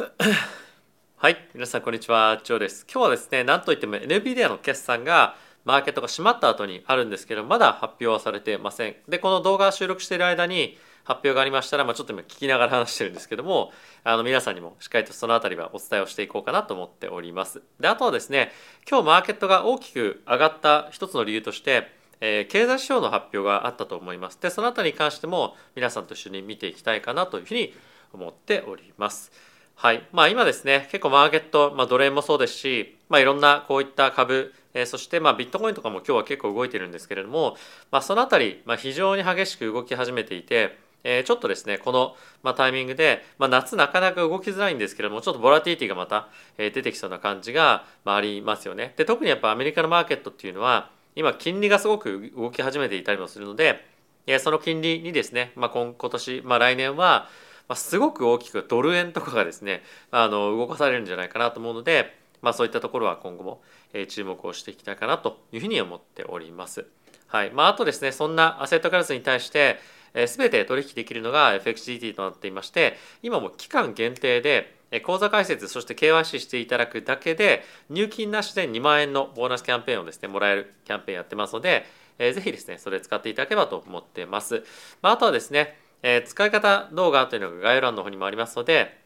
はい、皆さんこんにちは、ジョーです。今日はですね、なんといっても NVIDIA の決算がマーケットが閉まった後にあるんですけど、まだ発表はされてません。で、この動画を収録している間に発表がありましたら、まあ、ちょっと今聞きながら話してるんですけども、あの皆さんにもしっかりとそのあたりはお伝えをしていこうかなと思っております。で、あとはですね、今日マーケットが大きく上がった一つの理由として、えー経済指標の発表があったと思います。で、そのあたりに関しても皆さんと一緒に見ていきたいかなというふうに思っております。はい。まあ今ですね、結構マーケット、まあドル円もそうですし、まあいろんなこういった株、えーそしてまあビットコインとかも今日は結構動いてるんですけれども、まあそのあたり、まあ非常に激しく動き始めていて、えーちょっとですね、この、まあ、タイミングで、まあ、夏なかなか動きづらいんですけれども、ちょっとボラティティがまた、えー出てきそうな感じが、まあ、ありますよね。で、特にやっぱアメリカのマーケットっていうのは、今金利がすごく動き始めていたりもするので、えーその金利にですね、まあ、今今年、まあ、来年は、まあ、すごく大きくドル円とかがですねあの動かされるんじゃないかなと思うので、まあ、そういったところは今後も注目をしていきたいかなというふうに思っております。はいまあ、あとですねそんなアセットクラスに対してえ全て取引できるのが FXGT となっていまして今も期間限定でえ口座開設そして KYC していただくだけで入金なしで2万円のボーナスキャンペーンをですねもらえるキャンペーンやってますので、えーぜひですねそれ使っていただければと思ってます。まあ、あとはですねえー使い方動画というのが概要欄の方にもありますので、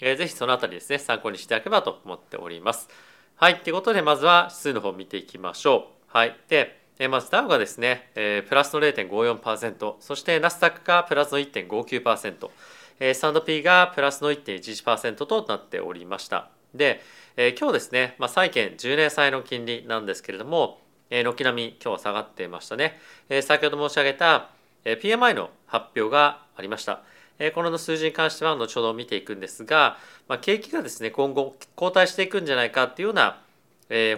えーぜひそのあたりですね参考にしていただければと思っております。はいということでまずは指数の方を見ていきましょう。はいでえーまずダウがですね、えープラスの0.54%そしてナスダックがプラスの1.59%、えー、S&P がプラスの1.11%となっておりました。で、えー今日ですね、まあ、債券10年債の金利なんですけれども、えー軒並み今日は下がっていましたね。えー先ほど申し上げた PMI の発表がありました。この数字に関しては後ほど見ていくんですが、まあ、景気がですね今後後退していくんじゃないかっていうような、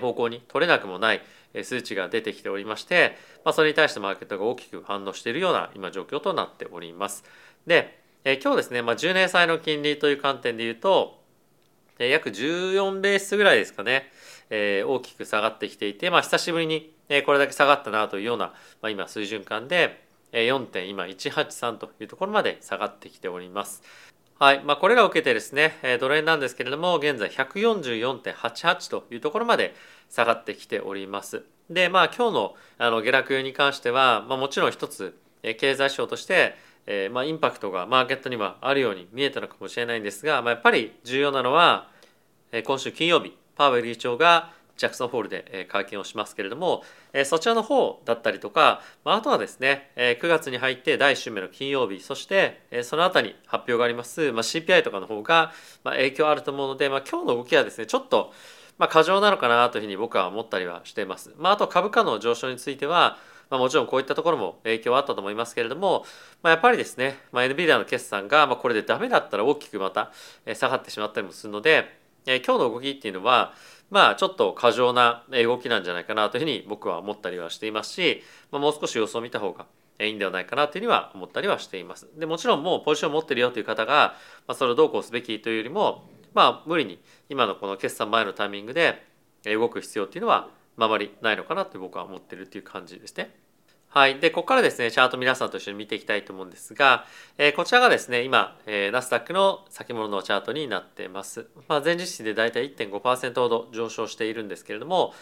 方向に取れなくもない数値が出てきておりまして、まあ、それに対してマーケットが大きく反応しているような今状況となっております。で、今日ですね、まあ、10年債の金利という観点で言うと、約14ベースぐらいですかね、え大きく下がってきていて、まあ、久しぶりにこれだけ下がったなというような、まあ、今水準感で4.183というところまで下がってきております。はいまあ、これらを受けてですねドル円なんですけれども現在144.88というところまで下がってきております。でまあ今日のあの下落に関しては、まあ、もちろん一つ経済指標としてえーまあ、インパクトがマーケットにはあるように見えたのかもしれないんですが、まあ、やっぱり重要なのは、今週金曜日パウエル議長がジャクソンホールで会見をしますけれども、そちらの方だったりとか、あ、とはですね、9月に入って第1週目の金曜日そしてその後に発表があります、まあ、CPI とかの方が影響あると思うので、まあ、今日の動きはですねちょっとまあ過剰なのかなというふうに僕は思ったりはしています。まあ、あと株価の上昇についてはまあ、もちろんこういったところも影響はあったと思いますけれども、まあ、やっぱりですね、まあ、NVIDIA の決算がまあこれでダメだったら大きくまた下がってしまったりもするので、今日の動きっていうのはまあちょっと過剰な動きなんじゃないかなというふうに僕は思ったりはしていますし、まあ、もう少し様子を見た方がいいんではないかなというふうには思ったりはしています。でもちろんもうポジションを持ってるよという方が、まあ、それをどうこうすべきというよりもまあ無理に今のこの決算前のタイミングで動く必要っていうのはまあまりないのかなって僕は思ってるっていう感じですね。はい。で、ここからですね、チャート皆さんと一緒に見ていきたいと思うんですが、えーこちらがですね、今、えーナスダックの先物のチャートになっています。まあ、前日比でだいたい1.5%ほど上昇しているんですけれども、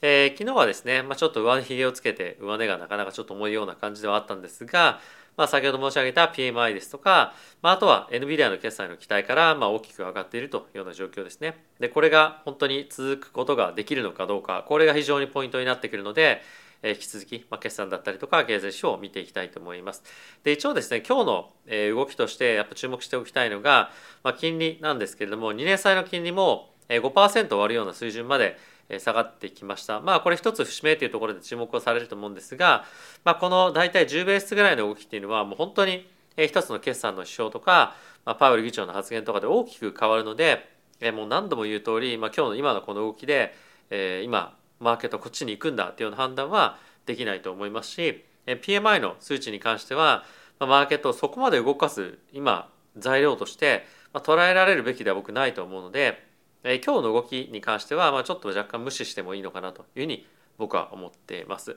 えー昨日はですね、まあ、ちょっと上髭をつけて、上値がなかなかちょっと重いような感じではあったんですが、まあ、先ほど申し上げた PMI ですとか、まあ、あとは NVIDIA の決済の期待からまあ大きく上がっているというような状況ですね。で、これが本当に続くことができるのかどうか、これが非常にポイントになってくるので、引き続き、まあ、決算だったりとか経済指標を見ていきたいと思います。で一応ですね今日の動きとしてやっぱ注目しておきたいのが、まあ、金利なんですけれども2年債の金利も5%割るような水準まで下がってきました。まあこれ一つ節目というところで注目をされると思うんですが、まあ、この大体10ベースぐらいの動きっていうのはもう本当に一つの決算の指標とか、まあ、パウエル議長の発言とかで大きく変わるので、もう何度も言う通り、まあ、今日の今のこの動きで、えー今マーケットこっちに行くんだっていうような判断はできないと思いますし PMI の数値に関しては、マーケットをそこまで動かす今材料として、捉えられるべきでは僕ないと思うので、今日の動きに関しては、ま、ちょっと若干無視してもいいのかなというふうに僕は思っています。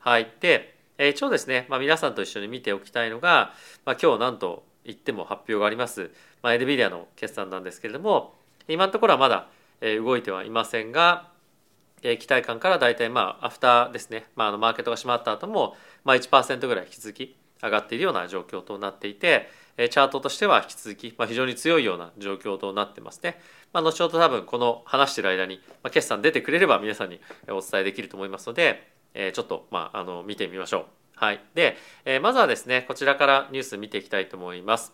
はい、で、一応ですね、まあ、皆さんと一緒に見ておきたいのが、まあ、今日なんと言っても発表があります、まあ、NVIDIA の決算なんですけれども今のところはまだ動いてはいませんが期待感から大体まあアフターですね、まあ、あのマーケットが閉まった後もま1%ぐらい引き続き上がっているような状況となっていてチャートとしては引き続き、ま、非常に強いような状況となってますね。まあ、後ほど多分この話してる間に、ま、決算出てくれれば皆さんにお伝えできると思いますので、え、ちょっと、まあ、あの見てみましょう。はい、で、え、まずはですねこちらからニュース見ていきたいと思います。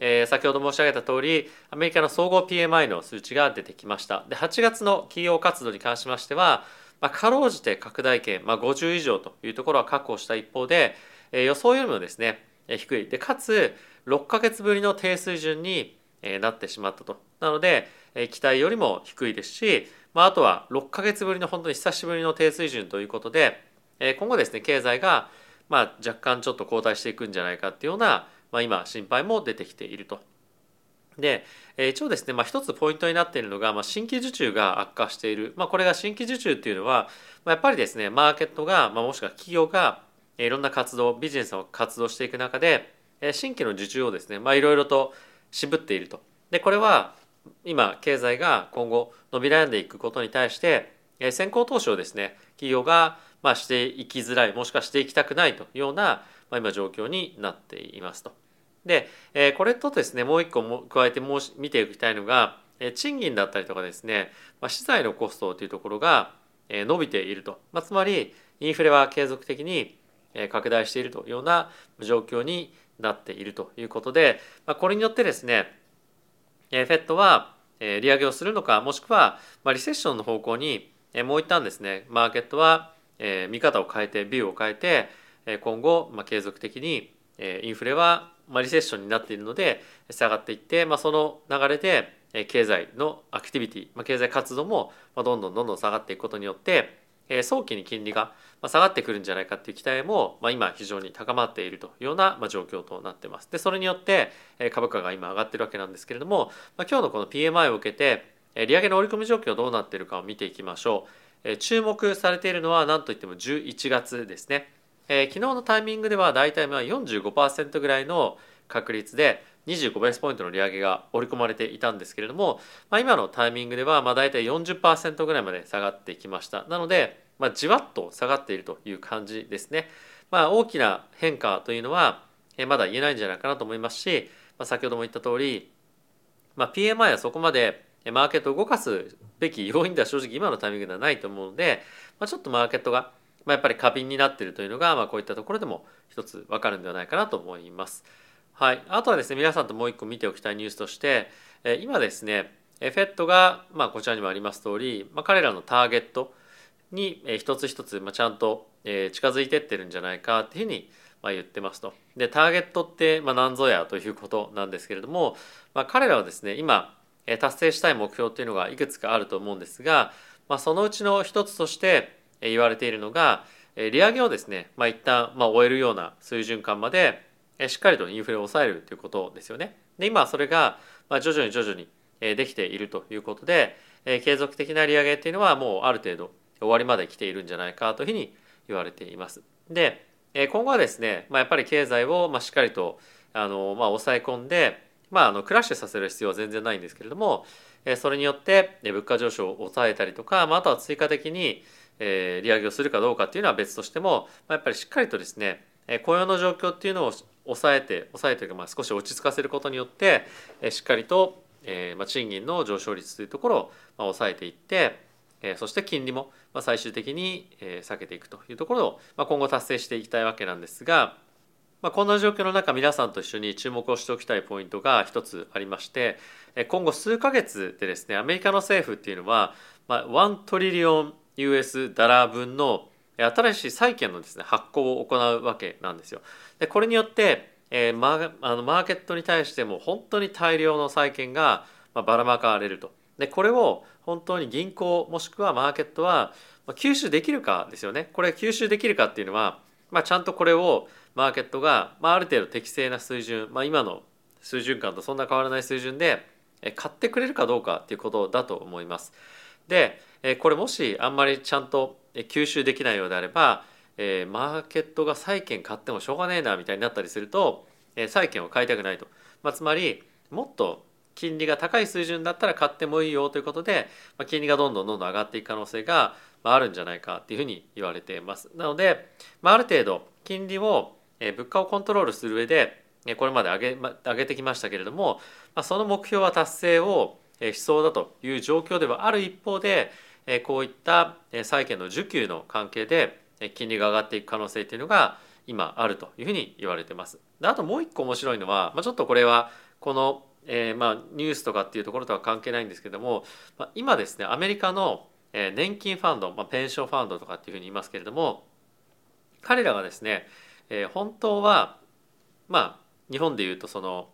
えー、先ほど申し上げた通りアメリカの総合 PMI の数値が出てきました。で8月の企業活動に関しましては、まあ、かろうじて拡大圏、まあ、50以上というところは確保した一方で、えー、予想よりもですね低い。でかつ6か月ぶりの低水準になってしまったと。なので期待よりも低いですし、まあ、あとは6か月ぶりの本当に久しぶりの低水準ということで今後ですね経済がまあ若干ちょっと後退していくんじゃないかっていうような、まあ、今心配も出てきていると。で一応ですね、まあ、一つポイントになっているのが、まあ、新規受注が悪化している、まあ、これが新規受注っていうのは、まあ、やっぱりですねマーケットが、まあ、もしくは企業がいろんな活動ビジネスを活動していく中で新規の受注をですね、まあ、いろいろと渋っていると。でこれは今経済が今後伸び悩んでいくことに対して先行投資をですね企業がまあしていきづらいもしくはしていきたくないというような、まあ、今状況になっていますと。でえこれとですねもう一個も加えてもう見ていきたいのがえ賃金だったりとかですね、まあ、資材のコストというところがえ伸びていると、まあ、つまりインフレは継続的に拡大しているというような状況になっているということで、まあ、これによってですね FED は利上げをするのかもしくはリセッションの方向にもう一旦ですねマーケットは見方を変えてビューを変えて今後継続的にインフレはリセッションになっているので下がっていってまその流れで経済のアクティビティま経済活動もどんどんどんどん下がっていくことによって早期に金利が下がってくるんじゃないかっていう期待もま今非常に高まっているというような状況となってます。でそれによって株価が今上がってるわけなんですけれどもま今日のこの PMI を受けて利上げの織り込み状況どうなっているかを見ていきましょう。注目されているのは何といっても11月ですね。え昨日のタイミングでは大体まあ45%ぐらいの確率で25ベースポイントの利上げが織り込まれていたんですけれども、まあ、今のタイミングではまあ大体40%ぐらいまで下がってきました。なので、まあ、じわっと下がっているという感じですね、まあ、大きな変化というのはまだ言えないんじゃないかなと思いますし、まあ、先ほども言った通り、まあ、PMI はそこまでマーケットを動かすべき要因では正直今のタイミングではないと思うので、まあ、ちょっとマーケットがまあやっぱり過敏になっているというのが、まあ、こういったところでも一つ分かるんではないかなと思います。はい、あとはですね皆さんともう一個見ておきたいニュースとしてえ今ですね FED が、まあ、こちらにもあります通り、まあ、彼らのターゲットにえ一つ一つ、まあ、ちゃんとえ近づいてってるんじゃないかっていうふうにまあ言ってますと。でターゲットってまあ何ぞやということなんですけれども、まあ、彼らはですね今達成したい目標っていうのがいくつかあると思うんですが、まあ、そのうちの一つとして言われているのが利上げをですね、まあ、一旦まあ終えるような水準感までしっかりとインフレを抑えるということですよね。で今それが徐々に徐々にできているということで継続的な利上げっていうのはもうある程度終わりまで来ているんじゃないかというふうに言われています。で今後はですね、まあ、やっぱり経済をまあしっかりとあの、まあ、抑え込んで、まあ、あのクラッシュさせる必要は全然ないんですけれどもそれによって物価上昇を抑えたりとか、まあ、あとは追加的に利上げをするかどうかっていうのは別としてもやっぱりしっかりとですね雇用の状況っていうのを抑えて抑えていうかまあ少し落ち着かせることによってしっかりとえま賃金の上昇率というところをま抑えていってえそして金利もま最終的にえ下げていくというところをま今後達成していきたいわけなんですが、ま、こんな状況の中皆さんと一緒に注目をしておきたいポイントが一つありまして今後数ヶ月でですねアメリカの政府っていうのは、ま、1トリリオン US ダラー分の新しい債券のですね発行を行うわけなんですよ。でこれによって、えー、マーあのマーケットに対しても本当に大量の債券が、まあ、ばらまかれると。でこれを本当に銀行もしくはマーケットは吸収できるかですよね。これ吸収できるかっていうのは、まあ、ちゃんとこれをマーケットが、まあ、ある程度適正な水準、まあ、今の水準感とそんな変わらない水準で買ってくれるかどうかっていうことだと思います。でこれもしあんまりちゃんと吸収できないようであれば、え、マーケットが債券買ってもしょうがねえなみたいになったりすると、え、債券を買いたくないとまあ、つまりもっと金利が高い水準だったら買ってもいいよということで、まあ、金利がどんどんどんどん上がっていく可能性があるんじゃないかっていうふうに言われています。なので、まあ、ある程度金利を物価をコントロールする上でこれまで上げ上げてきましたけれども、まあ、その目標は達成をしそうだという状況ではある一方でこういった債券の需給の関係で金利が上がっていく可能性っていうのが今あるというふうに言われてます。であともう一個面白いのは、まあ、ちょっとこれはこの、えー、まあニュースとかっていうところとは関係ないんですけども、まあ、今ですねアメリカの年金ファンド、まあ、ペンションファンドとかっていうふうに言いますけれども彼らがですね、えー、本当はまあ日本でいうとその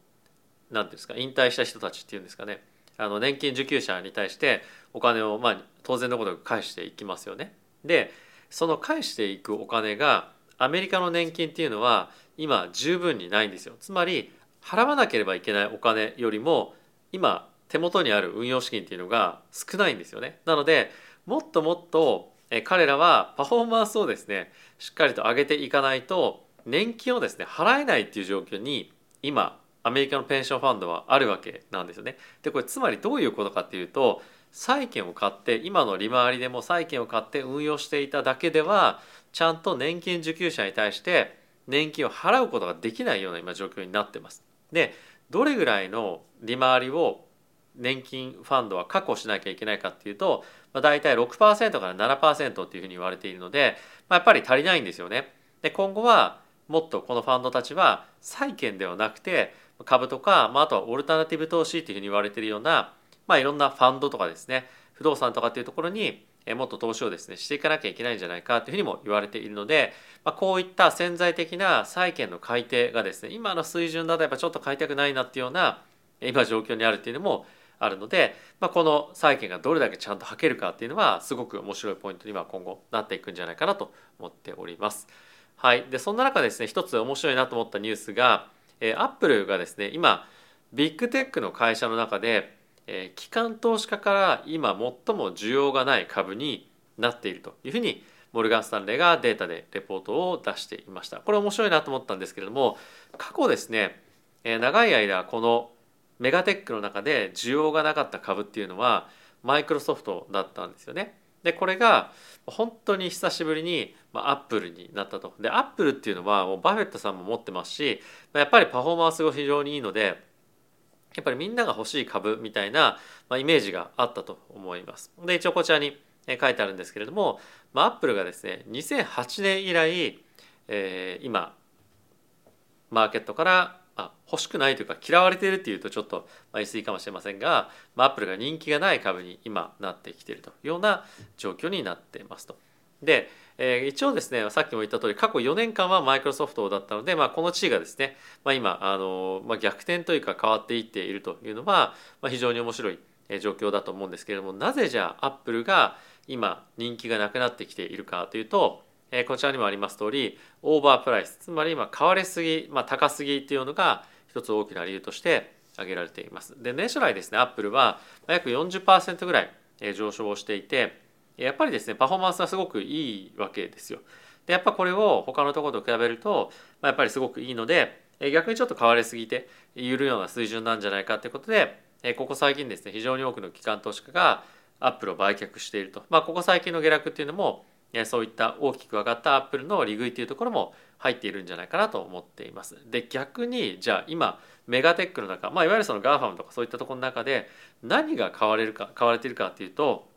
何ていうんですか引退した人たちっていうんですかねあの年金受給者に対してお金をまあ当然のこと返していきますよね。でその返していくお金がアメリカの年金っていうのは今十分にないんですよ。つまり払わなければいけないお金よりも今手元にある運用資金っていうのが少ないんですよね。なのでもっともっと彼らはパフォーマンスをですねしっかりと上げていかないと年金をですね払えないっていう状況に今アメリカのペンションファンドはあるわけなんですよね。でこれつまりどういうことかっていうと債券を買って今の利回りでも債券を買って運用していただけではちゃんと年金受給者に対して年金を払うことができないような今状況になってます。でどれぐらいの利回りを年金ファンドは確保しなきゃいけないかっていうと、まあ、大体6%から7%っていうふうに言われているので、まあ、やっぱり足りないんですよね。で今後はもっとこのファンドたちは債券ではなくて株とか、まあ、あとはオルタナティブ投資っていうふうに言われているような、まあ、いろんなファンドとかですね不動産とかっていうところにもっと投資をですねしていかなきゃいけないんじゃないかというふうにも言われているので、まあ、こういった潜在的な債券の改定がですね今の水準だとやっぱちょっと買いたくないなっていうような今状況にあるっていうのもあるので、まあ、この債券がどれだけちゃんと履けるかっていうのはすごく面白いポイントには今後なっていくんじゃないかなと思っております。はい、でそんな中ですね一つ面白いなと思ったニュースが、えー、アップルがですね今ビッグテックの会社の中で、えー、機関投資家から今最も需要がない株になっているというふうにモルガン・スタンレーがデータでレポートを出していましたこれ面白いなと思ったんですけれども過去ですね、えー、長い間このメガテックの中で需要がなかった株っていうのはマイクロソフトだったんですよね。でこれが本当に久しぶりにまあアップルになったと。でアップルっていうのはもうバフェットさんも持ってますしやっぱりパフォーマンスが非常にいいのでやっぱりみんなが欲しい株みたいな、まイメージがあったと思います。で一応こちらに書いてあるんですけれども、まあ、アップルがですね2008年以来、えー、今マーケットからあ、欲しくないというか嫌われているっていうとちょっと言い過ぎかもしれませんが、まあ、アップルが人気がない株に今なってきているというような状況になっていますと。で、えー、一応ですねさっきも言った通り過去4年間はマイクロソフトだったので、まあ、この地位がですね、まあ、今あの、まあ、逆転というか変わっていっているというのは、まあ、非常に面白い状況だと思うんですけれどもなぜじゃあアップルが今人気がなくなってきているかというとえこちらにもあります通りオーバープライスつまり今買われすぎ、まあ、高すぎっていうのが一つ大きな理由として挙げられています。で年初来ですねアップルは約40%ぐらい上昇をしていてやっぱりですねパフォーマンスがすごくいいわけですよ。でやっぱこれを他のところと比べると、まあ、やっぱりすごくいいので逆にちょっと買われすぎているような水準なんじゃないかということでここ最近ですね非常に多くの機関投資家がアップルを売却していると、まあ、ここ最近の下落っていうのもそういった大きく上がったアップルの利食いというところも入っているんじゃないかなと思っています。で逆にじゃあ今メガテックの中、まあ、いわゆるその GAFAM とかそういったところの中で何が買われるか買われているかっていうと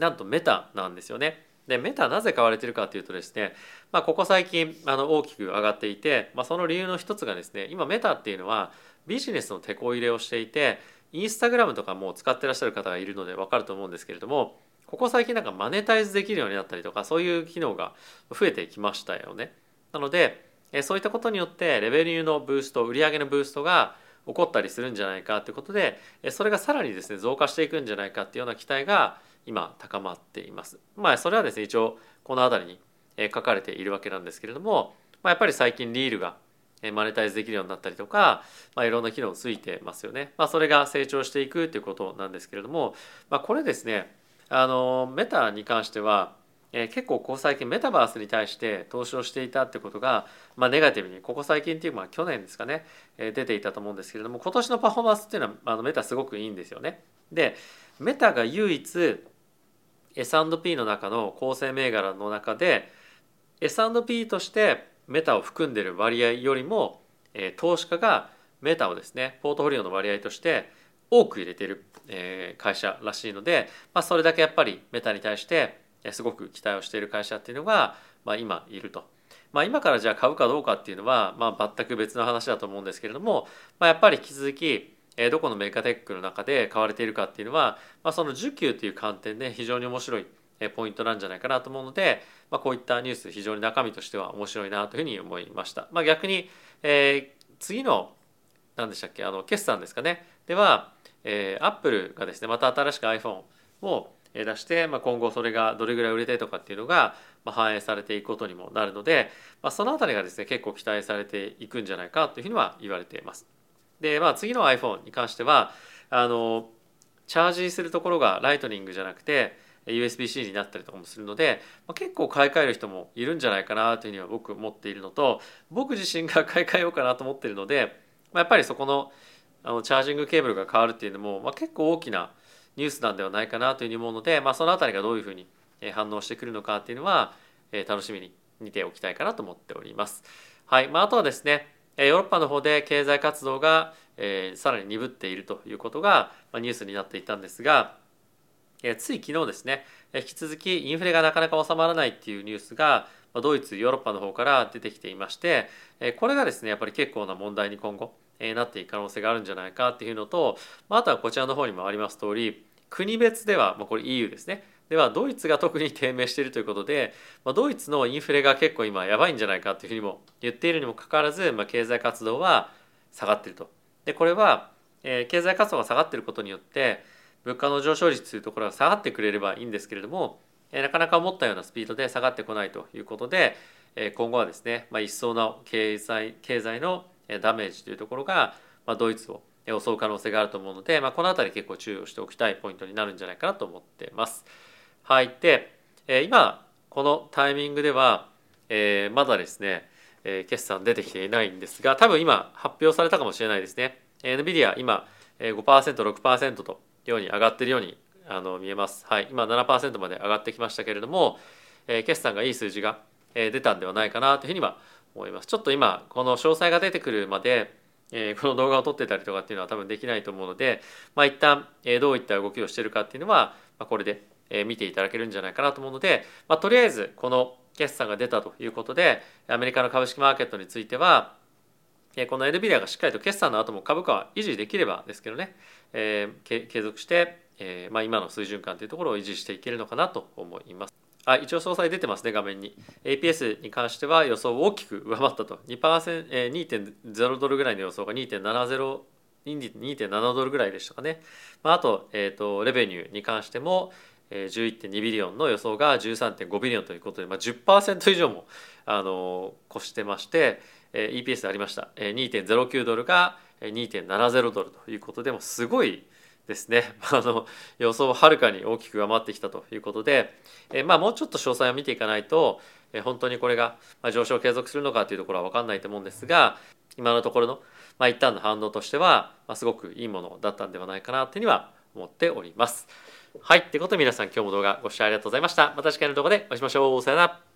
なんとメタなんですよね。でメタなぜ買われてるかというとですね、まあ、ここ最近あの大きく上がっていて、まあ、その理由の一つがですね今メタっていうのはビジネスのテこ入れをしていてインスタグラムとかも使ってらっしゃる方がいるので分かると思うんですけれどもここ最近なんかマネタイズできるようになったりとかそういう機能が増えてきましたよね。なのでそういったことによってレベルのブースト売上のブーストが起こったりするんじゃないかということでそれがさらにですね増加していくんじゃないかっていうような期待が今高まっています。まあそれはですね一応この辺りに書かれているわけなんですけれども、まあ、やっぱり最近リールがマネタイズできるようになったりとか、まあ、いろんな機能ついてますよね。まあ、それが成長していくということなんですけれども、まあ、これですねあのメタに関してはえー、結構ここ最近メタバースに対して投資をしていたってことが、まあ、ネガティブにここ最近っていうのは去年ですかね、えー、出ていたと思うんですけれども今年のパフォーマンスっていうのはあのメタすごくいいんですよね。でメタが唯一 S&P の中の構成銘柄の中で S&P としてメタを含んでる割合よりも、え、投資家がメタをですねポートフォリオの割合として多く入れている、え、会社らしいので、まあ、それだけやっぱりメタに対してすごく期待をしている会社っていうのが、まあ、今いると。まあ、今からじゃあ買うかどうかっていうのは、まあ、全く別の話だと思うんですけれども、まあ、やっぱり引き続きどこのメーカーテックの中で買われているかっていうのは、まあ、その需給という観点で非常に面白いポイントなんじゃないかなと思うので、まあ、こういったニュース非常に中身としては面白いなというふうに思いました。まあ、逆に、えー、次の何でしたっけあの決算ですかねでは、えー、アップルがですねまた新しく iPhone を出して、まあ、今後それがどれぐらい売れてとかっていうのが反映されていくことにもなるので、まあ、その辺りがですね結構期待されていくんじゃないかというふうには言われています。で、まあ、次の iPhone に関してはあのチャージするところがライトニングじゃなくて USB-C になったりとかもするので、まあ、結構買い替える人もいるんじゃないかなというふうには僕思っているのと僕自身が買い替えようかなと思っているので、まあ、やっぱりそこのあのチャージングケーブルが変わるっていうのも、まあ、結構大きなニュースなんではないかなというふうに思うので、まあ、その辺りがどういうふうに反応してくるのかっていうのは楽しみに見ておきたいかなと思っております。はいまあ、あとはですねヨーロッパの方で経済活動が、さらに鈍っているということが、ニュースになっていたんですが、つい昨日ですね、引き続きインフレがなかなか収まらないっていうニュースが、ドイツヨーロッパの方から出てきていまして、これがですねやっぱり結構な問題に今後、なっていく可能性があるんじゃないかっていうのと、あ、とはこちらの方にもあります通り国別では、これ EU ですね。ではドイツが特に低迷しているということで、まあ、ドイツのインフレが結構今やばいんじゃないかというふうにも言っているにもかかわらず、まあ、経済活動は下がっていると。でこれは、えー、経済活動が下がっていることによって物価の上昇率というところが下がってくれればいいんですけれども、えー、なかなか思ったようなスピードで下がってこないということで、えー、今後はですね、まあ、一層の経済経済のダメージというところが、まあ、ドイツを襲う可能性があると思うので、まあ、この辺り結構注意をしておきたいポイントになるんじゃないかなと思ってます。はい、で、え今このタイミングでは、えー、まだですね、えー、決算出てきていないんですが多分今発表されたかもしれないですね。NVIDIA 今 5%6% とように上がっているようにあの見えます。はい、今7%まで上がってきましたけれども、えー、決算がいい数字が、え、出たんではないかなというふうには思います。ちょっと今この詳細が出てくるまで、えー、この動画を撮ってたりとかっていうのは多分できないと思うので、まあ、一旦、え、どういった動きをしているかっていうのは、まあ、これでえ見ていただけるんじゃないかなと思うので、まあ、とりあえずこの決算が出たということでアメリカの株式マーケットについてはこの NVIDIA がしっかりと決算の後も株価は維持できればですけどね、えー、継続して、えーまあ、今の水準感というところを維持していけるのかなと思います。あ一応詳細出てますね画面に。APS に関しては予想を大きく上回ったと。2%、えー、2.0ドルぐらいの予想が2.70 2.7ドルぐらいでしたかね、まあ、あと,、えーとレベニューに関しても11.2ビリオンの予想が13.5ビリオンということで、まあ、10%以上もあの越してまして EPS でありました2.09ドルが2.70ドルということでもすごいですね あの予想をはるかに大きく上回ってきたということで、まあ、もうちょっと詳細を見ていかないと本当にこれが上昇継続するのかというところは分かんないと思うんですが今のところの、まあ、一旦の反応としては、まあすごくいいものだったんではないかなというには思っております。はい。ってことで皆さん今日も動画ご視聴ありがとうございました。また次回の動画でお会いしましょう。さよなら。